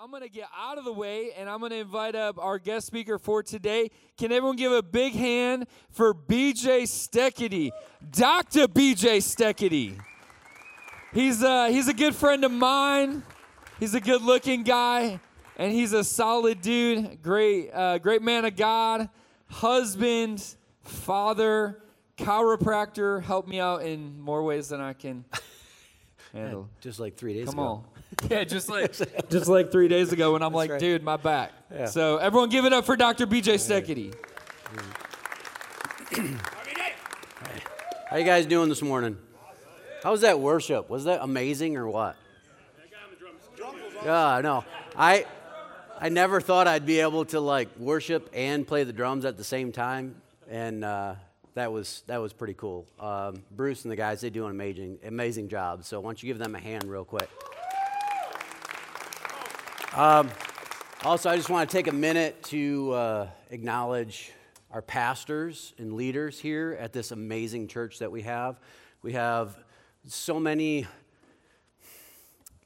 I'm going to get out of the way and I'm going to invite up our guest speaker for today. Can everyone give a big hand for BJ Steckity, Dr. BJ Steckity? He's, a, he's a good friend of mine. He's a good looking guy and he's a solid dude. Great, uh, great man of God, husband, father, chiropractor. Help me out in more ways than I can handle. Just like three days Come ago. on. Yeah, just like just like three days ago when I'm like, right. dude, my back. Yeah. So everyone, give it up for Dr. BJ Steckity. How you guys doing this morning? How was that worship? Was that amazing or what? Yeah, I know. I I never thought I'd be able to like worship and play the drums at the same time, and uh, that was that was pretty cool. Um, Bruce and the guys they do an amazing amazing job. So why don't you give them a hand real quick? Um, also, I just want to take a minute to uh, acknowledge our pastors and leaders here at this amazing church that we have. We have so many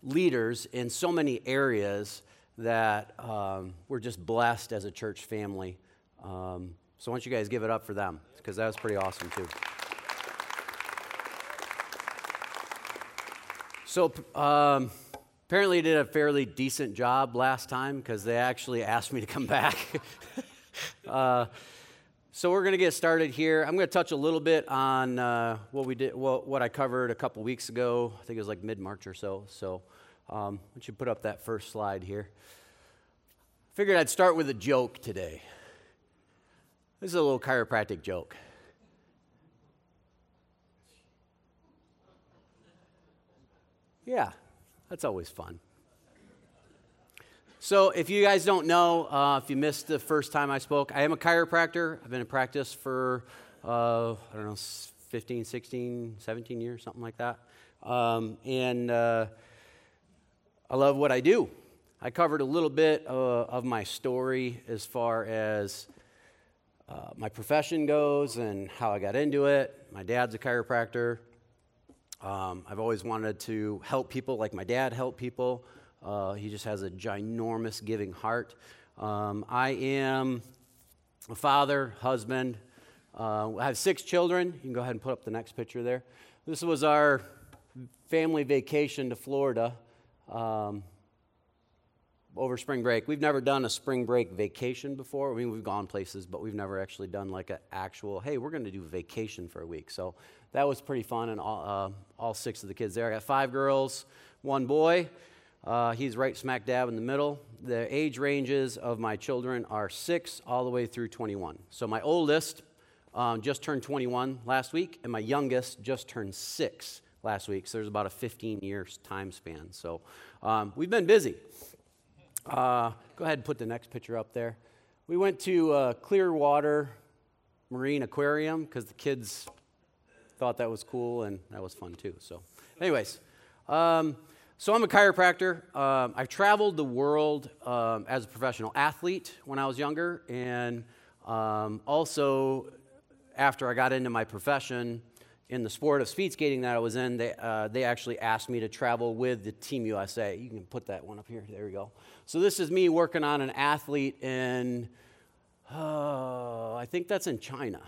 leaders in so many areas that um, we're just blessed as a church family. Um, so, why don't you guys give it up for them? Because that was pretty awesome, too. So, um, apparently, did a fairly decent job last time because they actually asked me to come back. uh, so we're going to get started here. I'm going to touch a little bit on uh, what we did, what, what I covered a couple weeks ago. I think it was like mid-March or so. So, um, why don't you put up that first slide here? Figured I'd start with a joke today. This is a little chiropractic joke. Yeah, that's always fun. So, if you guys don't know, uh, if you missed the first time I spoke, I am a chiropractor. I've been in practice for, uh, I don't know, 15, 16, 17 years, something like that. Um, and uh, I love what I do. I covered a little bit uh, of my story as far as uh, my profession goes and how I got into it. My dad's a chiropractor. Um, I've always wanted to help people like my dad helped people. Uh, he just has a ginormous giving heart. Um, I am a father, husband. Uh, I have six children. You can go ahead and put up the next picture there. This was our family vacation to Florida um, over spring break. We've never done a spring break vacation before. I mean, we've gone places, but we've never actually done like an actual, hey, we're going to do vacation for a week. So that was pretty fun, and all, uh, all six of the kids there. I got five girls, one boy. Uh, he's right smack dab in the middle. The age ranges of my children are six all the way through 21. So my oldest um, just turned 21 last week, and my youngest just turned six last week. So there's about a 15 year time span. So um, we've been busy. Uh, go ahead and put the next picture up there. We went to uh, Clearwater Marine Aquarium because the kids thought that was cool, and that was fun too. So, anyways, um, so I'm a chiropractor. Um, I've traveled the world um, as a professional athlete when I was younger, and um, also after I got into my profession in the sport of speed skating that I was in, they, uh, they actually asked me to travel with the Team USA. You can put that one up here. There we go. So this is me working on an athlete in, uh, I think that's in China.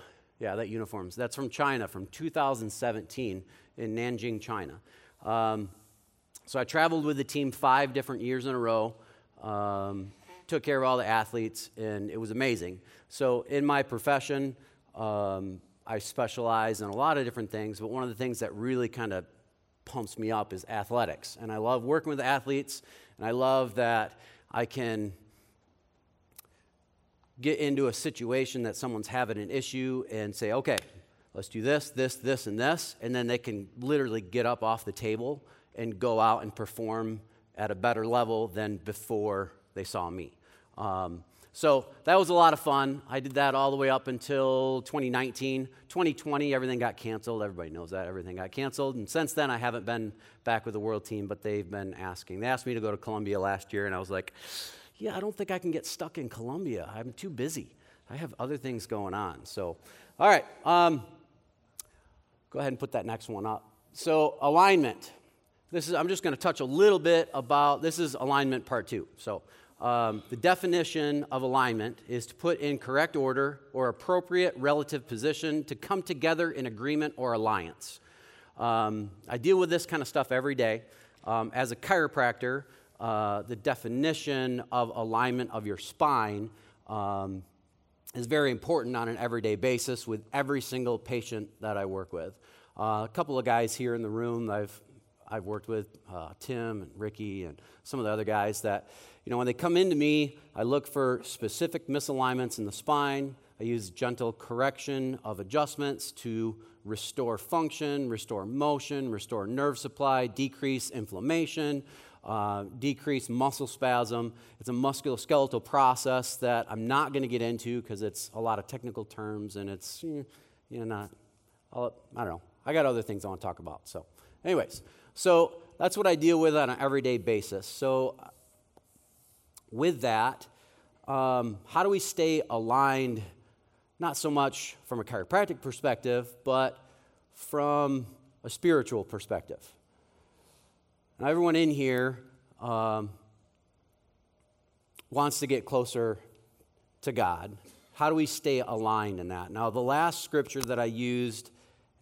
Yeah, that uniforms. That's from China from 2017 in Nanjing, China. Um, so I traveled with the team five different years in a row. Um, took care of all the athletes, and it was amazing. So in my profession, um, I specialize in a lot of different things, but one of the things that really kind of pumps me up is athletics. And I love working with athletes, and I love that I can get into a situation that someone's having an issue and say, okay, let's do this, this, this, and this. And then they can literally get up off the table and go out and perform at a better level than before they saw me. Um, so that was a lot of fun. I did that all the way up until 2019. 2020, everything got canceled. Everybody knows that. Everything got canceled. And since then, I haven't been back with the world team, but they've been asking. They asked me to go to Colombia last year, and I was like, yeah, I don't think I can get stuck in Colombia. I'm too busy. I have other things going on. So, all right. Um, go ahead and put that next one up. So, alignment. this is, I'm just going to touch a little bit about this is alignment part two. So, um, the definition of alignment is to put in correct order or appropriate relative position to come together in agreement or alliance. Um, I deal with this kind of stuff every day. Um, as a chiropractor, uh, the definition of alignment of your spine um, is very important on an everyday basis with every single patient that I work with. Uh, a couple of guys here in the room I've, I've worked with, uh, Tim and Ricky and some of the other guys that, you know, when they come into me, I look for specific misalignments in the spine. I use gentle correction of adjustments to restore function, restore motion, restore nerve supply, decrease inflammation, uh, decrease muscle spasm. It's a musculoskeletal process that I'm not going to get into because it's a lot of technical terms and it's, you know, not, I don't know. I got other things I want to talk about. So, anyways, so that's what I deal with on an everyday basis. So, with that, um, how do we stay aligned, not so much from a chiropractic perspective, but from a spiritual perspective? Now, everyone in here um, wants to get closer to God. How do we stay aligned in that? Now, the last scripture that I used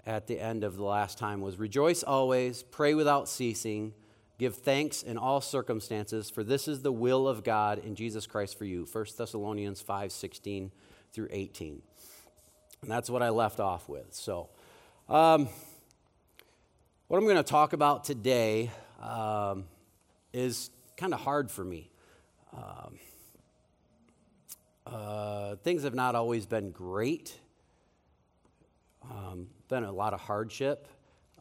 at the end of the last time was Rejoice always, pray without ceasing, give thanks in all circumstances, for this is the will of God in Jesus Christ for you. 1 Thessalonians 5 16 through 18. And that's what I left off with. So, um, what I'm going to talk about today um, is kind of hard for me. Um, uh, things have not always been great. Um, been a lot of hardship.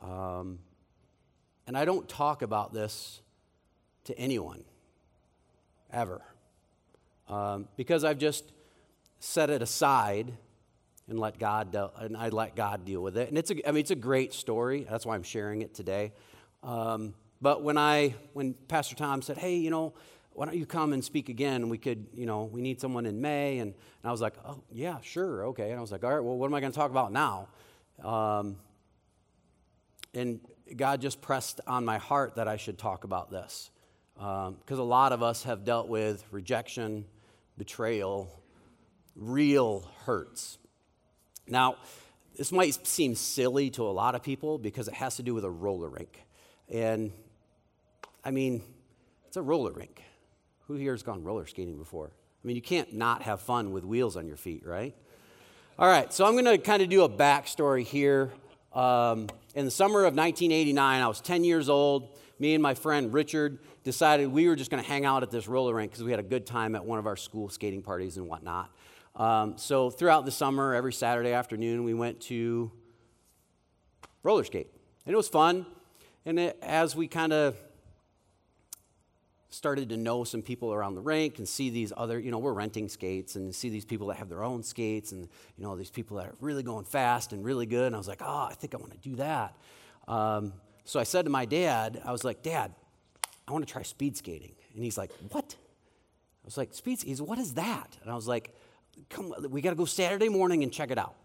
Um, and I don't talk about this to anyone, ever. Um, because I've just set it aside and let God de- and I let God deal with it. And it's a, I mean, it's a great story. That's why I'm sharing it today. Um, but when I, when Pastor Tom said, hey, you know, why don't you come and speak again? We could, you know, we need someone in May. And, and I was like, oh, yeah, sure, okay. And I was like, all right, well, what am I going to talk about now? Um, and God just pressed on my heart that I should talk about this. Because um, a lot of us have dealt with rejection, betrayal, real hurts. Now, this might seem silly to a lot of people because it has to do with a roller rink. And I mean, it's a roller rink. Who here has gone roller skating before? I mean, you can't not have fun with wheels on your feet, right? All right, so I'm going to kind of do a backstory here. Um, in the summer of 1989, I was 10 years old. Me and my friend Richard decided we were just going to hang out at this roller rink because we had a good time at one of our school skating parties and whatnot. Um, so throughout the summer, every Saturday afternoon, we went to roller skate. And it was fun. And it, as we kind of started to know some people around the rink and see these other, you know, we're renting skates and see these people that have their own skates and, you know, these people that are really going fast and really good. And I was like, oh, I think I want to do that. Um, so I said to my dad, I was like, Dad, I want to try speed skating. And he's like, What? I was like, Speed He's what is that? And I was like, Come, we got to go Saturday morning and check it out.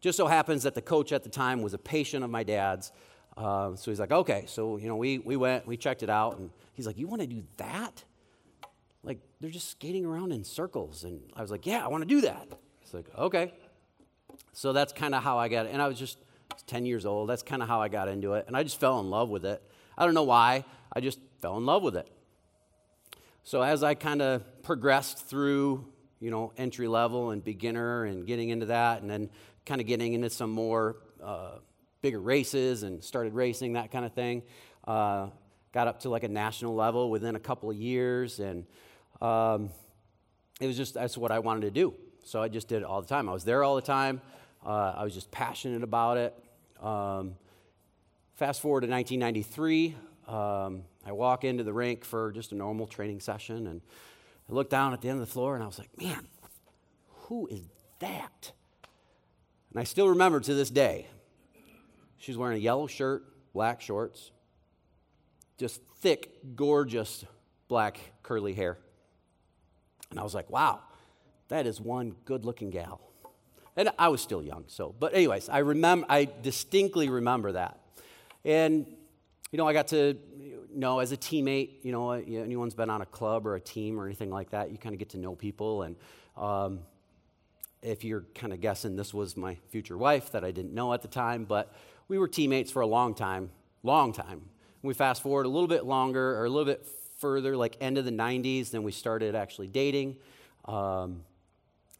Just so happens that the coach at the time was a patient of my dad's. Uh, so he's like, okay. So, you know, we, we went, we checked it out, and he's like, you want to do that? Like, they're just skating around in circles. And I was like, yeah, I want to do that. He's like, okay. So that's kind of how I got it. And I was just 10 years old. That's kind of how I got into it. And I just fell in love with it. I don't know why. I just fell in love with it. So as I kind of progressed through, you know, entry level and beginner and getting into that, and then kind of getting into some more uh, bigger races and started racing, that kind of thing. Uh, got up to like a national level within a couple of years, and um, it was just that's what I wanted to do. So I just did it all the time. I was there all the time. Uh, I was just passionate about it. Um, fast forward to 1993, um, I walk into the rink for just a normal training session, and I look down at the end of the floor, and I was like, "Man, who is that?" And I still remember to this day She's wearing a yellow shirt, black shorts, just thick, gorgeous black curly hair. And I was like, wow, that is one good looking gal. And I was still young, so, but anyways, I remember, I distinctly remember that. And, you know, I got to, know as a teammate, you know, anyone's been on a club or a team or anything like that, you kind of get to know people. And um, if you're kind of guessing, this was my future wife that I didn't know at the time, but we were teammates for a long time, long time. We fast forward a little bit longer or a little bit further, like end of the 90s, then we started actually dating. Um,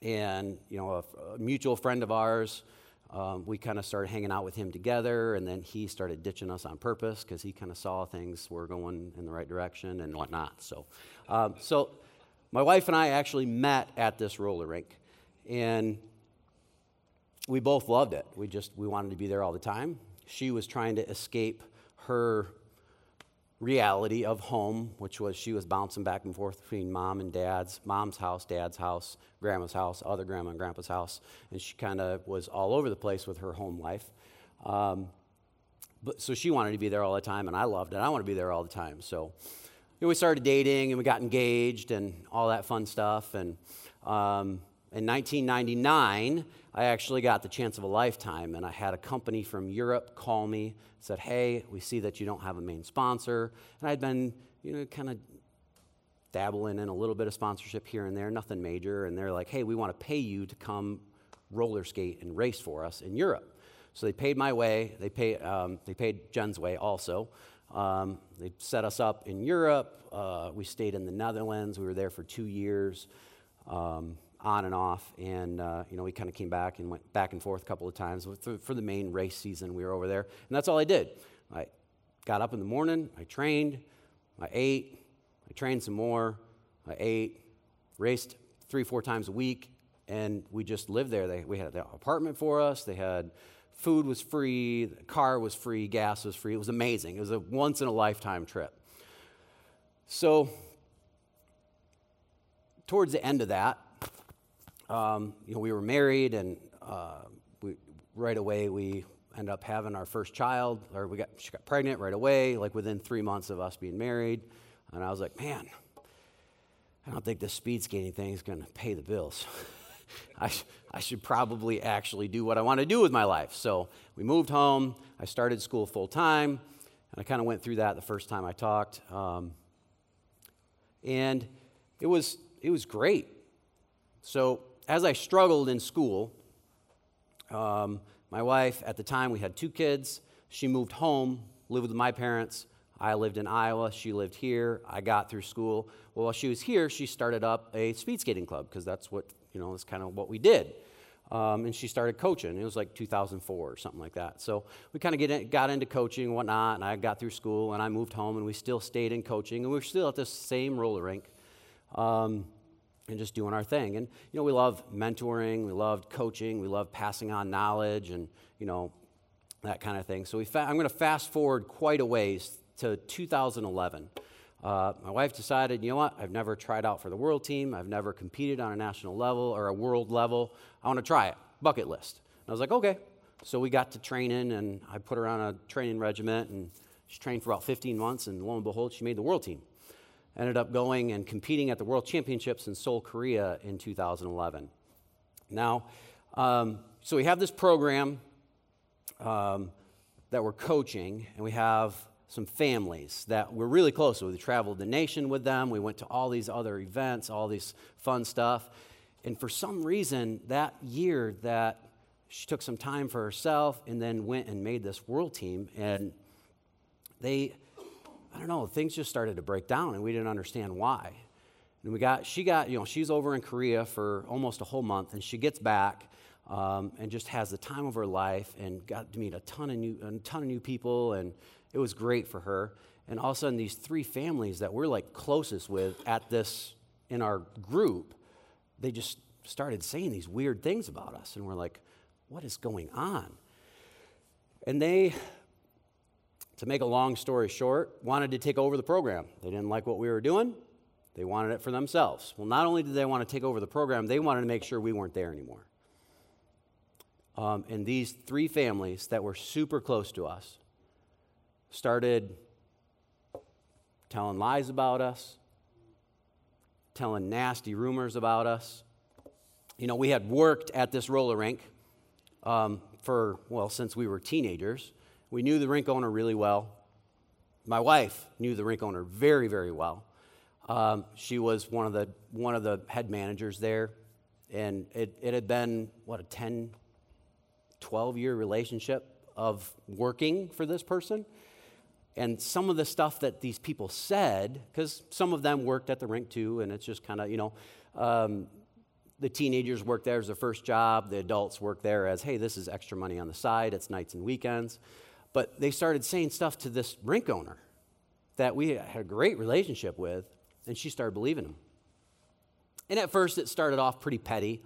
and, you know, a, a mutual friend of ours, um, we kind of started hanging out with him together, and then he started ditching us on purpose because he kind of saw things were going in the right direction and whatnot. So, um, so my wife and I actually met at this roller rink, and we both loved it. We just we wanted to be there all the time. She was trying to escape her reality of home, which was she was bouncing back and forth between mom and dad's, mom's house, dad's house, grandma's house, other grandma and grandpa's house, and she kind of was all over the place with her home life. Um, but so she wanted to be there all the time, and I loved it. I want to be there all the time. So you know, we started dating, and we got engaged, and all that fun stuff. And um, in 1999, I actually got the chance of a lifetime, and I had a company from Europe call me, said, "Hey, we see that you don't have a main sponsor," and I'd been, you know, kind of dabbling in a little bit of sponsorship here and there, nothing major, and they're like, "Hey, we want to pay you to come roller skate and race for us in Europe." So they paid my way. They pay, um, they paid Jen's way also. Um, they set us up in Europe. Uh, we stayed in the Netherlands. We were there for two years. Um, on and off. And, uh, you know, we kind of came back and went back and forth a couple of times. For, the main race season, we were over there. And that's all I did. I got up in the morning, I trained, I ate, I trained some more, I ate, raced three, four times a week, and we just lived there. They, we had an apartment for us, they had food was free, the car was free, gas was free. It was amazing. It was a once in a lifetime trip. So, towards the end of that, um, you know, we were married, and uh, we, right away we ended up having our first child, or we got she got pregnant right away, like within three months of us being married. And I was like, man, I don't think this speed skating thing is going to pay the bills. I, I should probably actually do what I want to do with my life. So we moved home. I started school full time, and I kind of went through that the first time I talked. Um, and it was, it was great. So as I struggled in school, um, my wife, at the time, we had two kids. She moved home, lived with my parents. I lived in Iowa. She lived here. I got through school. Well, while she was here, she started up a speed skating club because that's what, you know, that's kind of what we did. Um, and she started coaching. It was like 2004 or something like that. So we kind of in, got into coaching and whatnot, and I got through school, and I moved home, and we still stayed in coaching, and we were still at the same roller rink. Um, and just doing our thing. And, you know, we love mentoring, we loved coaching, we love passing on knowledge and, you know, that kind of thing. So we fa- I'm going to fast forward quite a ways to 2011. Uh, my wife decided, you know what, I've never tried out for the world team, I've never competed on a national level or a world level. I want to try it, bucket list. And I was like, okay. So we got to training, and I put her on a training regiment, and she trained for about 15 months, and lo and behold, she made the world team ended up going and competing at the World Championships in Seoul, Korea in 2011. Now, um, so we have this program um, that we're coaching, and we have some families that we're really close with. We traveled the nation with them. We went to all these other events, all these fun stuff. And for some reason, that year that she took some time for herself and then went and made this world team, and they I don't know, things just started to break down and we didn't understand why. And we got, she got, you know, she's over in Korea for almost a whole month and she gets back um, and just has the time of her life and got to meet a ton of new, a ton of new people and it was great for her. And all of a sudden, these three families that we're like closest with at this, in our group, they just started saying these weird things about us. And we're like, what is going on? And they to make a long story short, wanted to take over the program. They didn't like what we were doing, they wanted it for themselves. Well, not only did they want to take over the program, they wanted to make sure we weren't there anymore. Um, and these three families that were super close to us started telling lies about us, telling nasty rumors about us. You know, we had worked at this roller rink um, for, well, since we were teenagers. We knew the rink owner really well. my wife knew the rink owner very, very well. Um, she was one of the one of the head managers there, and it, it had been what a 10, 12 year relationship of working for this person. And some of the stuff that these people said, because some of them worked at the rink too, and it's just kind of, you know, um, the teenagers work there as their first job, the adults work there as, hey, this is extra money on the side, it's nights and weekends. But they started saying stuff to this rink owner that we had a great relationship with, and she started believing him. And at first, it started off pretty petty.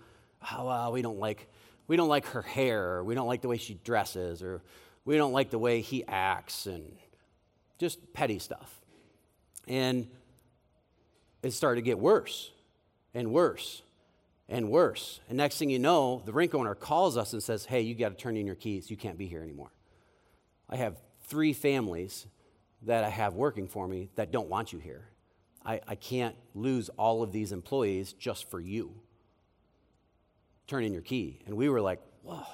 Oh, well, we don't like, we don't like her hair, or we don't like the way she dresses, or we don't like the way he acts, and just petty stuff. And it started to get worse and worse and worse. And next thing you know, the rink owner calls us and says, Hey, you got to turn in your keys. You can't be here anymore. I have three families that I have working for me that don't want you here. I, I can't lose all of these employees just for you. Turn in your key. And we were like, Whoa,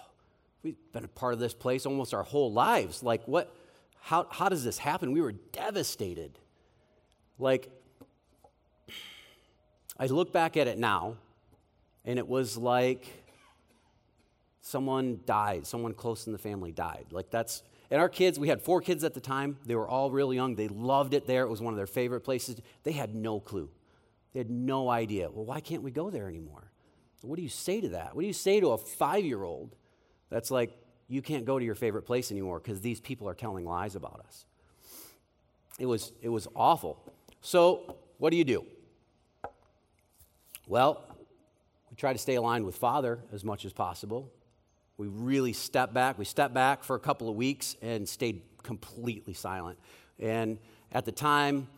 we've been a part of this place almost our whole lives. Like, what? How, how does this happen? We were devastated. Like, I look back at it now and it was like someone died, someone close in the family died. Like that's, and our kids, we had four kids at the time. They were all really young. They loved it there. It was one of their favorite places. They had no clue. They had no idea. Well, why can't we go there anymore? What do you say to that? What do you say to a five year old that's like, you can't go to your favorite place anymore because these people are telling lies about us? It was, it was awful. So, what do you do? Well, we try to stay aligned with Father as much as possible. We really stepped back. We stepped back for a couple of weeks and stayed completely silent. And at the time,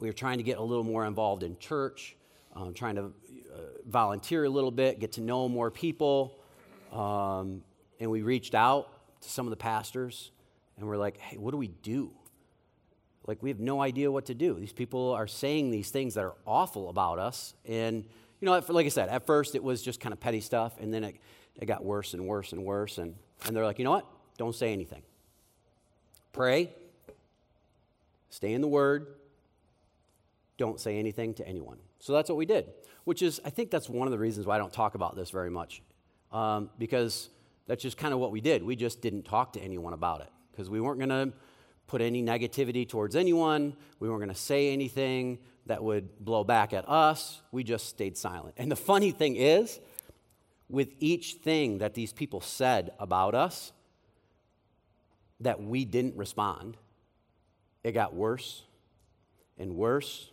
we were trying to get a little more involved in church, um, trying to uh, volunteer a little bit, get to know more people. Um, and we reached out to some of the pastors and we're like, hey, what do we do? Like, we have no idea what to do. These people are saying these things that are awful about us. And you know, like I said, at first it was just kind of petty stuff, and then it, it got worse and worse and worse. And, and they're like, you know what? Don't say anything. Pray, stay in the Word, don't say anything to anyone. So that's what we did, which is, I think that's one of the reasons why I don't talk about this very much, um, because that's just kind of what we did. We just didn't talk to anyone about it, because we weren't going to put any negativity towards anyone, we weren't going to say anything that would blow back at us. We just stayed silent. And the funny thing is, with each thing that these people said about us that we didn't respond, it got worse and worse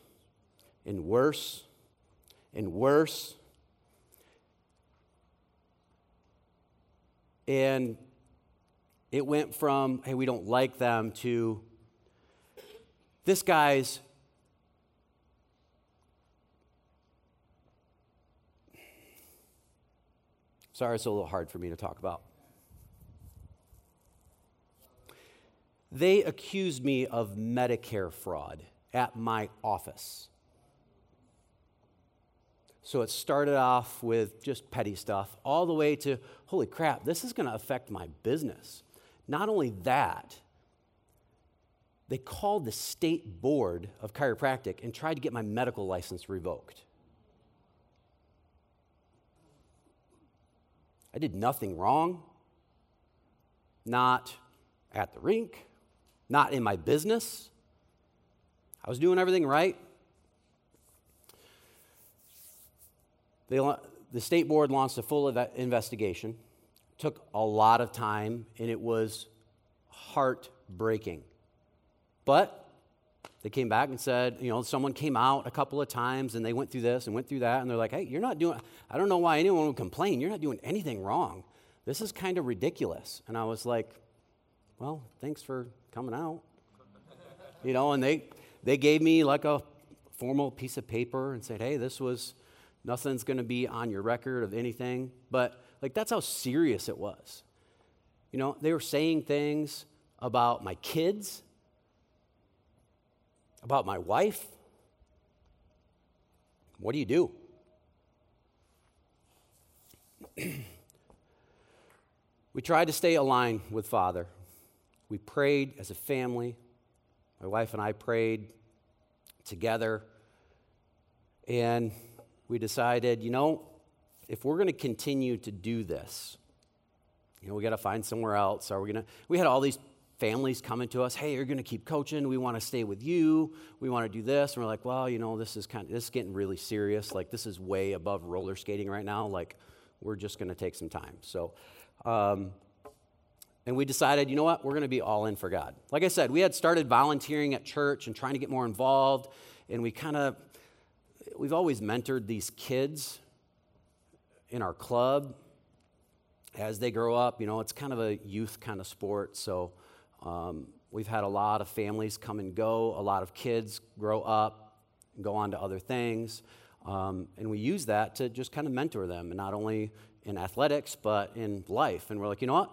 and worse and worse. And it went from, hey, we don't like them, to this guy's Sorry, it's a little hard for me to talk about. They accused me of Medicare fraud at my office. So it started off with just petty stuff, all the way to holy crap, this is going to affect my business. Not only that, they called the state board of chiropractic and tried to get my medical license revoked. I did nothing wrong. Not at the rink, not in my business. I was doing everything right. They, the state board launched a full investigation. Took a lot of time, and it was heartbreaking. But they came back and said, you know, someone came out a couple of times and they went through this and went through that, and they're like, hey, you're not doing, I don't know why anyone would complain. You're not doing anything wrong. This is kind of ridiculous. And I was like, well, thanks for coming out. you know, and they, they gave me like a formal piece of paper and said, hey, this was, nothing's going to be on your record of anything. But like, that's how serious it was. You know, they were saying things about my kids about my wife? What do you do? we tried to stay aligned with Father. We prayed as a family. My wife and I prayed together, and we decided, you know, if we're going to continue to do this, you know, we got to find somewhere else. Are we going to? We had all these families coming to us. Hey, you're going to keep coaching. We want to stay with you. We want to do this. And we're like, well, you know, this is kind of this is getting really serious. Like this is way above roller skating right now. Like we're just going to take some time. So. Um, and we decided, you know what, we're going to be all in for God. Like I said, we had started volunteering at church and trying to get more involved, and we kind of, we've always mentored these kids in our club as they grow up. You know, it's kind of a youth kind of sport. So um, we've had a lot of families come and go, a lot of kids grow up and go on to other things. Um, and we use that to just kind of mentor them, and not only in athletics, but in life. And we're like, you know what?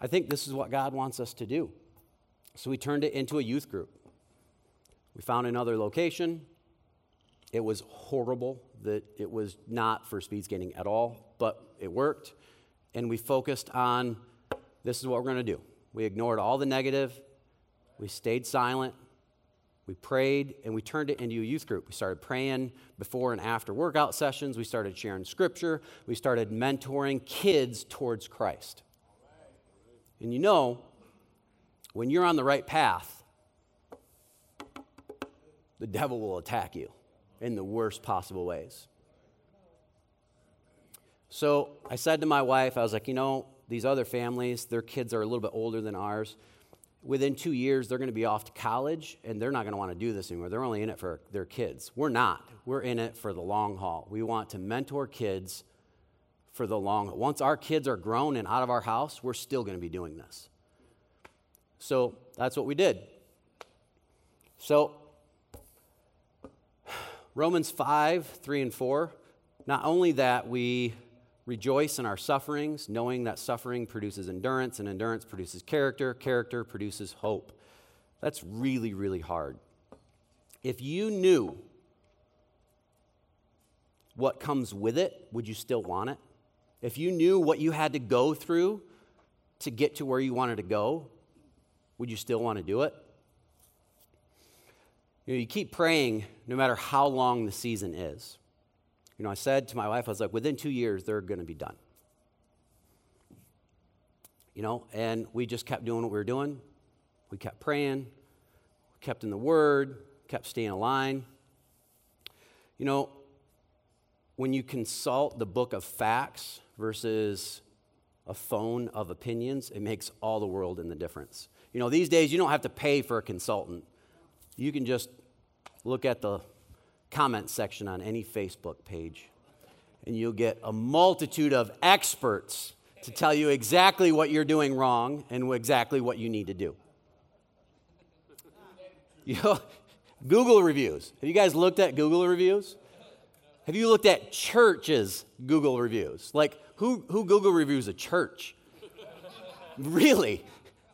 I think this is what God wants us to do. So we turned it into a youth group. We found another location. It was horrible that it was not for speed skating at all, but it worked. And we focused on this is what we're going to do. We ignored all the negative. We stayed silent. We prayed and we turned it into a youth group. We started praying before and after workout sessions. We started sharing scripture. We started mentoring kids towards Christ. And you know, when you're on the right path, the devil will attack you in the worst possible ways. So I said to my wife, I was like, you know, these other families, their kids are a little bit older than ours. Within two years, they're going to be off to college and they're not going to want to do this anymore. They're only in it for their kids. We're not. We're in it for the long haul. We want to mentor kids for the long once our kids are grown and out of our house we're still going to be doing this so that's what we did so romans 5 3 and 4 not only that we rejoice in our sufferings knowing that suffering produces endurance and endurance produces character character produces hope that's really really hard if you knew what comes with it would you still want it if you knew what you had to go through to get to where you wanted to go, would you still want to do it? You know, you keep praying no matter how long the season is. You know, I said to my wife, I was like, within two years, they're going to be done. You know, and we just kept doing what we were doing. We kept praying, we kept in the Word, kept staying aligned. You know, when you consult the book of facts versus a phone of opinions, it makes all the world in the difference. You know, these days you don't have to pay for a consultant. You can just look at the comment section on any Facebook page, and you'll get a multitude of experts to tell you exactly what you're doing wrong and exactly what you need to do. You know, Google reviews. Have you guys looked at Google reviews? Have you looked at churches' Google reviews? Like, who, who Google reviews a church? really?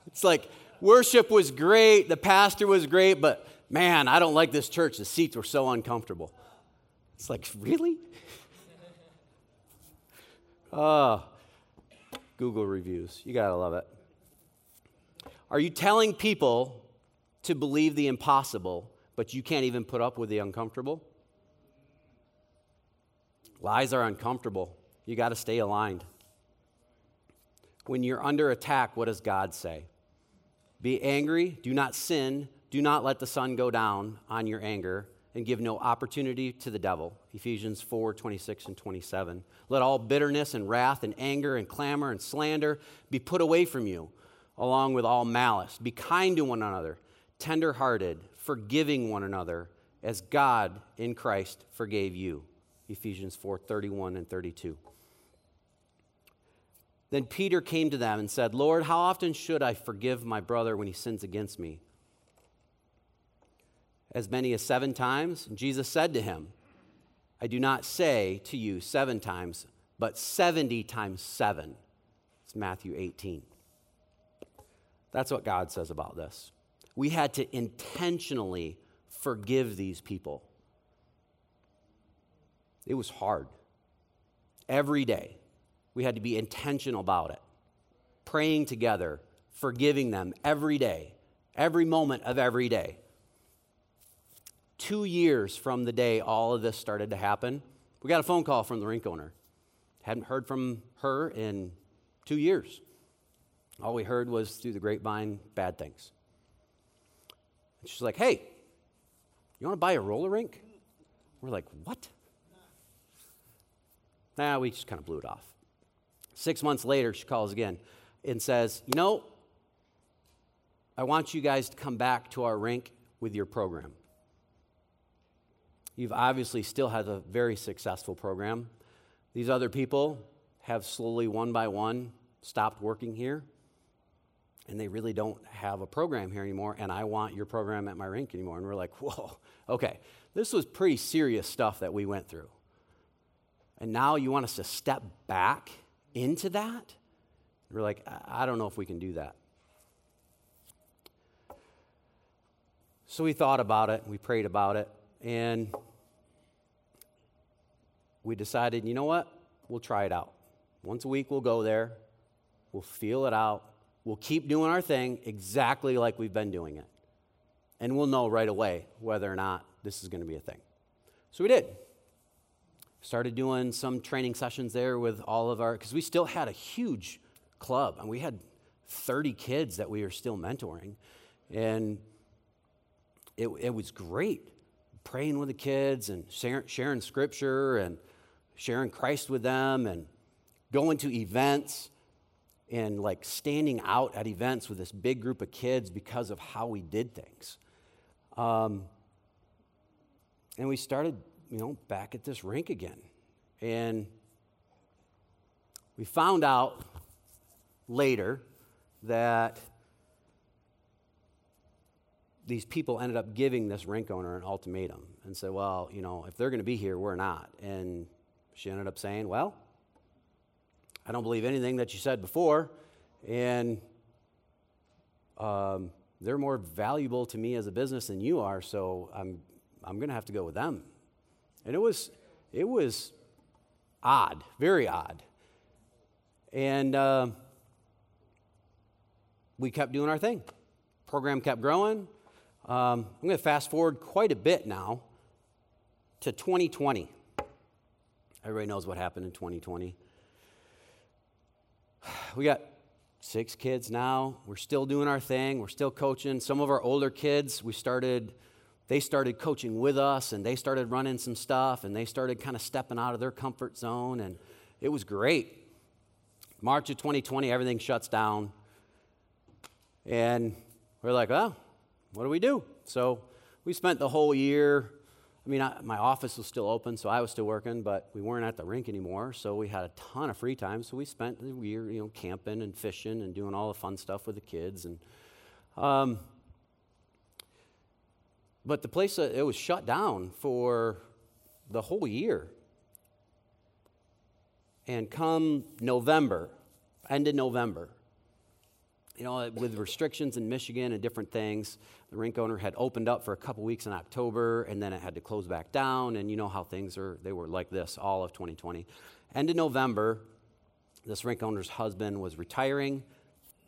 It's like, worship was great, the pastor was great, but man, I don't like this church. The seats were so uncomfortable. It's like, really? Oh, Google reviews. You gotta love it. Are you telling people to believe the impossible, but you can't even put up with the uncomfortable? Lies are uncomfortable. You got to stay aligned. When you're under attack, what does God say? Be angry, do not sin, do not let the sun go down on your anger, and give no opportunity to the devil. Ephesians 4 26 and 27. Let all bitterness and wrath and anger and clamor and slander be put away from you, along with all malice. Be kind to one another, tender hearted, forgiving one another, as God in Christ forgave you. Ephesians 4 31 and 32. Then Peter came to them and said, Lord, how often should I forgive my brother when he sins against me? As many as seven times? Jesus said to him, I do not say to you seven times, but 70 times seven. It's Matthew 18. That's what God says about this. We had to intentionally forgive these people. It was hard. Every day, we had to be intentional about it. Praying together, forgiving them every day, every moment of every day. Two years from the day all of this started to happen, we got a phone call from the rink owner. Hadn't heard from her in two years. All we heard was through the grapevine bad things. And she's like, hey, you want to buy a roller rink? We're like, what? Nah, we just kind of blew it off. Six months later, she calls again and says, You know, I want you guys to come back to our rink with your program. You've obviously still had a very successful program. These other people have slowly, one by one, stopped working here, and they really don't have a program here anymore, and I want your program at my rink anymore. And we're like, whoa, okay, this was pretty serious stuff that we went through. And now you want us to step back into that? We're like, I don't know if we can do that. So we thought about it, we prayed about it, and we decided, you know what? We'll try it out. Once a week, we'll go there, we'll feel it out, we'll keep doing our thing exactly like we've been doing it. And we'll know right away whether or not this is going to be a thing. So we did. Started doing some training sessions there with all of our, because we still had a huge club and we had 30 kids that we were still mentoring. And it, it was great praying with the kids and sharing, sharing scripture and sharing Christ with them and going to events and like standing out at events with this big group of kids because of how we did things. Um, and we started, you know, back at this rink again. And we found out later that these people ended up giving this rink owner an ultimatum and said, well, you know, if they're going to be here, we're not. And she ended up saying, well, I don't believe anything that you said before, and um, they're more valuable to me as a business than you are, so I'm, I'm going to have to go with them. And it was, it was odd, very odd. And uh, we kept doing our thing. Program kept growing. Um, I'm going to fast forward quite a bit now to 2020. Everybody knows what happened in 2020. We got six kids now. We're still doing our thing. We're still coaching. Some of our older kids, we started, they started coaching with us and they started running some stuff and they started kind of stepping out of their comfort zone and it was great. March of 2020, everything shuts down. And we're like, well, what do we do? So we spent the whole year. I mean, I, my office was still open, so I was still working, but we weren't at the rink anymore. So we had a ton of free time. So we spent the year, you know, camping and fishing and doing all the fun stuff with the kids. And um, but the place uh, it was shut down for the whole year. And come November, end of November, you know, with restrictions in Michigan and different things, the rink owner had opened up for a couple weeks in October and then it had to close back down. And you know how things are, they were like this all of 2020. End of November, this rink owner's husband was retiring.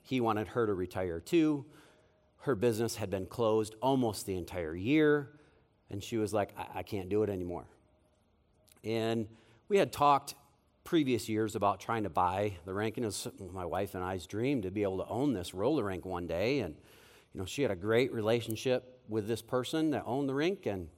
He wanted her to retire too. Her business had been closed almost the entire year. And she was like, I, I can't do it anymore. And we had talked previous years about trying to buy the rink. And it was my wife and I's dream to be able to own this roller rink one day. And, you know, she had a great relationship with this person that owned the rink. And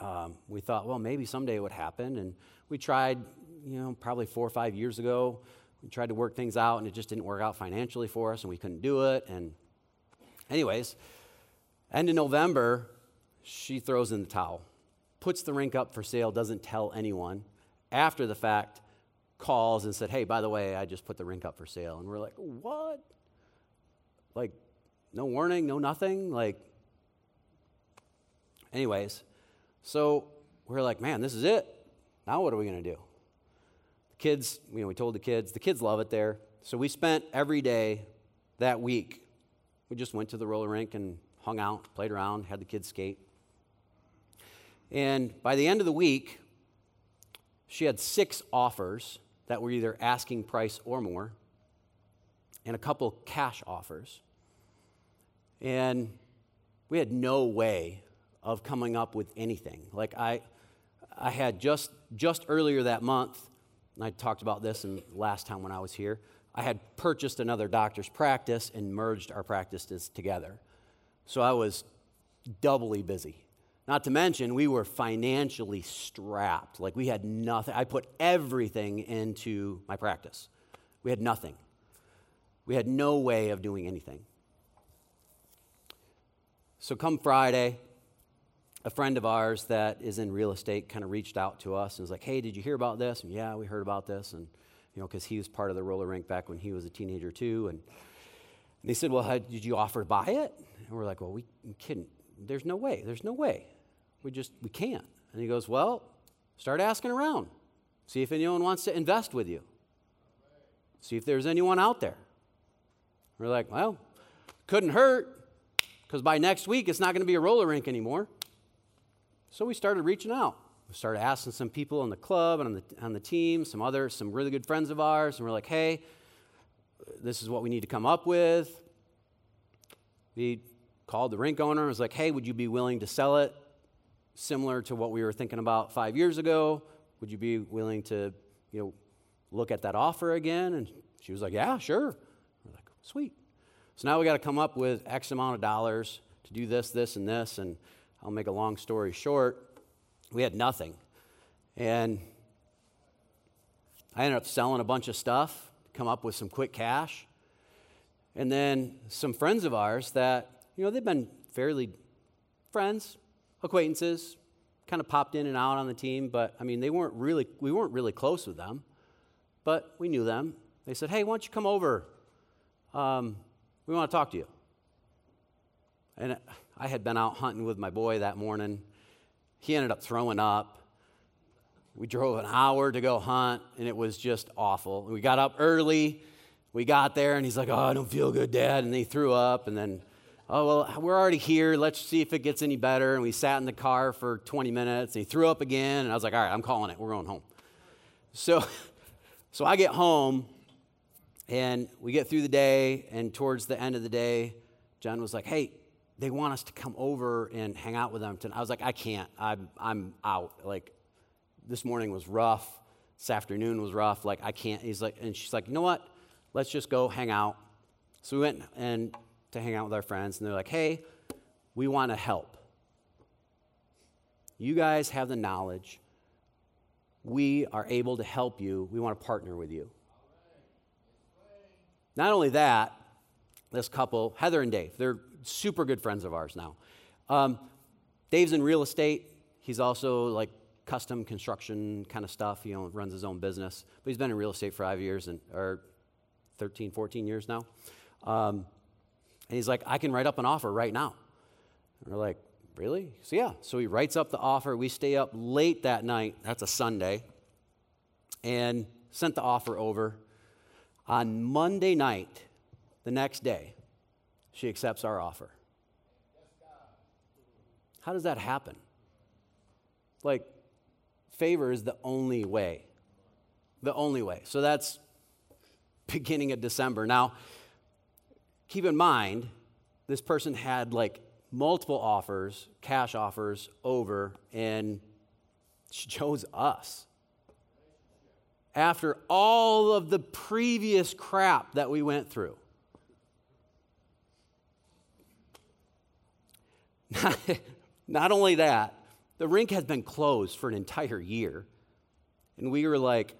um, we thought, well, maybe someday it would happen. And we tried, you know, probably four or five years ago. We tried to work things out, and it just didn't work out financially for us, and we couldn't do it. And, anyways, end of November, she throws in the towel, puts the rink up for sale, doesn't tell anyone after the fact, calls and said, Hey, by the way, I just put the rink up for sale. And we're like, What? Like, no warning, no nothing? Like, anyways, so we're like, Man, this is it. Now what are we going to do? The kids, you know, we told the kids, the kids love it there. So we spent every day that week, we just went to the roller rink and hung out, played around, had the kids skate. And by the end of the week, she had six offers that were either asking price or more, and a couple cash offers. And we had no way of coming up with anything. Like I, I had just just earlier that month, and I talked about this in last time when I was here. I had purchased another doctor's practice and merged our practices together. So I was doubly busy. Not to mention, we were financially strapped. Like we had nothing. I put everything into my practice. We had nothing. We had no way of doing anything. So come Friday, a friend of ours that is in real estate kind of reached out to us and was like, "Hey, did you hear about this?" And yeah, we heard about this, and you know, because he was part of the roller rink back when he was a teenager too. And they said, "Well, how, did you offer to buy it?" And we're like, "Well, we couldn't. There's no way. There's no way. We just we can't." And he goes, "Well, start asking around. See if anyone wants to invest with you. See if there's anyone out there." We're like, "Well, couldn't hurt." Because by next week, it's not going to be a roller rink anymore. So we started reaching out. We started asking some people in the club and on the, on the team, some other, some really good friends of ours, and we're like, hey, this is what we need to come up with. We called the rink owner and was like, hey, would you be willing to sell it similar to what we were thinking about five years ago? Would you be willing to, you know, look at that offer again? And she was like, yeah, sure. We're like, sweet. So now we got to come up with X amount of dollars to do this, this, and this. And I'll make a long story short. We had nothing. And I ended up selling a bunch of stuff, come up with some quick cash. And then some friends of ours that, you know, they've been fairly friends, acquaintances, kind of popped in and out on the team, but I mean, they weren't really, we weren't really close with them, but we knew them. They said, hey, why don't you come over? Um, we want to talk to you. And I had been out hunting with my boy that morning. He ended up throwing up. We drove an hour to go hunt, and it was just awful. We got up early. We got there, and he's like, Oh, I don't feel good, Dad. And he threw up, and then, Oh, well, we're already here. Let's see if it gets any better. And we sat in the car for 20 minutes, and he threw up again. And I was like, All right, I'm calling it. We're going home. So, so I get home, and we get through the day, and towards the end of the day, John was like, Hey, they want us to come over and hang out with them. Tonight. I was like, I can't. I'm, I'm out. Like, this morning was rough. This afternoon was rough. Like, I can't. He's like, and she's like, you know what? Let's just go hang out. So we went and to hang out with our friends, and they're like, hey, we want to help. You guys have the knowledge. We are able to help you. We want to partner with you. Not only that, this couple, Heather and Dave, they're super good friends of ours now. Um, Dave's in real estate. He's also like custom construction kind of stuff. You know, runs his own business. But he's been in real estate for five years and or 13, 14 years now. Um, and he's like, I can write up an offer right now. And we're like, really? So yeah. So he writes up the offer. We stay up late that night. That's a Sunday. And sent the offer over. On Monday night, the next day, she accepts our offer. How does that happen? Like, favor is the only way. The only way. So that's beginning of December. Now, keep in mind, this person had like multiple offers, cash offers over, and she chose us. After all of the previous crap that we went through. Not, only that, the rink has been closed for an entire year. And we were like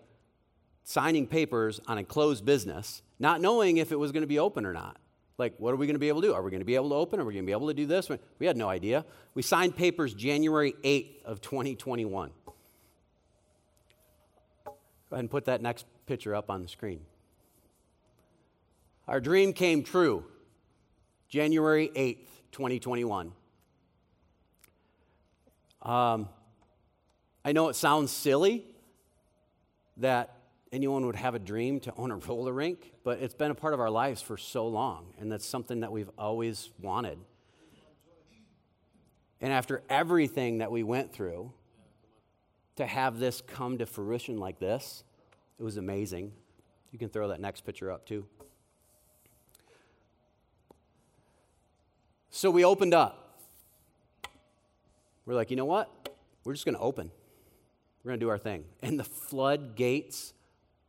signing papers on a closed business, not knowing if it was going to be open or not. Like, what are we going to be able to do? Are we going to be able to open? Are we going to be able to do this? We had no idea. We signed papers January 8th of 2021. Go ahead and put that next picture up on the screen. Our dream came true January 8th, 2021. Um, I know it sounds silly that anyone would have a dream to own a roller rink, but it's been a part of our lives for so long, and that's something that we've always wanted. And after everything that we went through, to have this come to fruition like this, it was amazing. You can throw that next picture up too. So we opened up. We're like, you know what? We're just going to open. We're going to do our thing. And the floodgates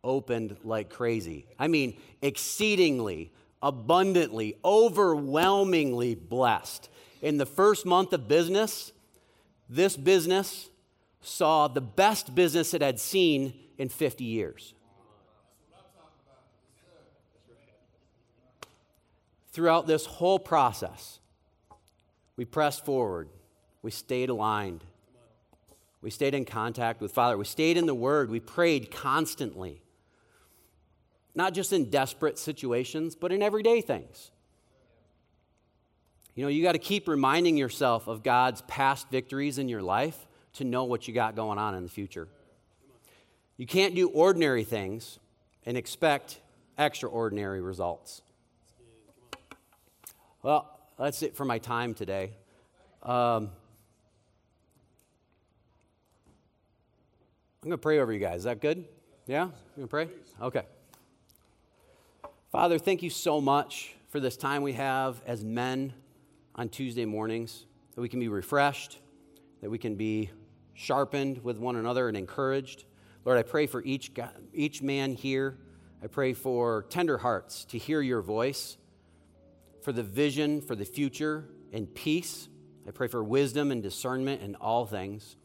opened like crazy. I mean, exceedingly, abundantly, overwhelmingly blessed. In the first month of business, this business saw the best business it had seen in 50 years. Throughout this whole process, we pressed forward, we stayed aligned, we stayed in contact with Father, we stayed in the Word, we prayed constantly. Not just in desperate situations, but in everyday things. You know, you got to keep reminding yourself of God's past victories in your life to know what you got going on in the future. You can't do ordinary things and expect extraordinary results. Well, that's it for my time today. Um, I'm going to pray over you guys. Is that good? Yeah? You going to pray? Okay. Father, thank you so much for this time we have as men on Tuesday mornings, that we can be refreshed, that we can be sharpened with one another and encouraged. Lord, I pray for each, each man here. I pray for tender hearts to hear your voice, for the vision for the future and peace. I pray for wisdom and discernment in all things.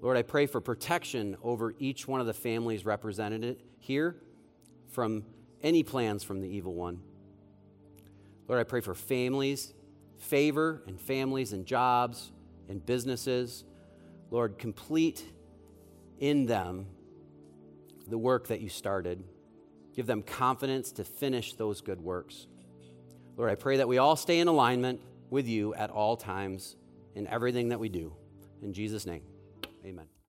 Lord, I pray for protection over each one of the families represented here from any plans from the evil one. Lord, I pray for families, favor and families and jobs and businesses. Lord, complete in them the work that you started. Give them confidence to finish those good works. Lord, I pray that we all stay in alignment with you at all times in everything that we do. In Jesus' name, amen.